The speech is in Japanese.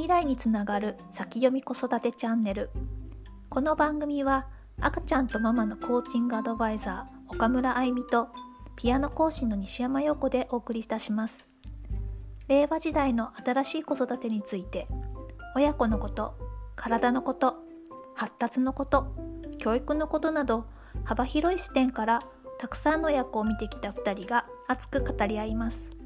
未来につながる先読み子育てチャンネル。この番組は赤ちゃんとママのコーチングアドバイザー岡村愛美とピアノ講師の西山陽子でお送りいたします。令和時代の新しい子育てについて親子のこと体のこと発達のこと教育のことなど幅広い視点からたくさんの親子を見てきた2人が熱く語り合います。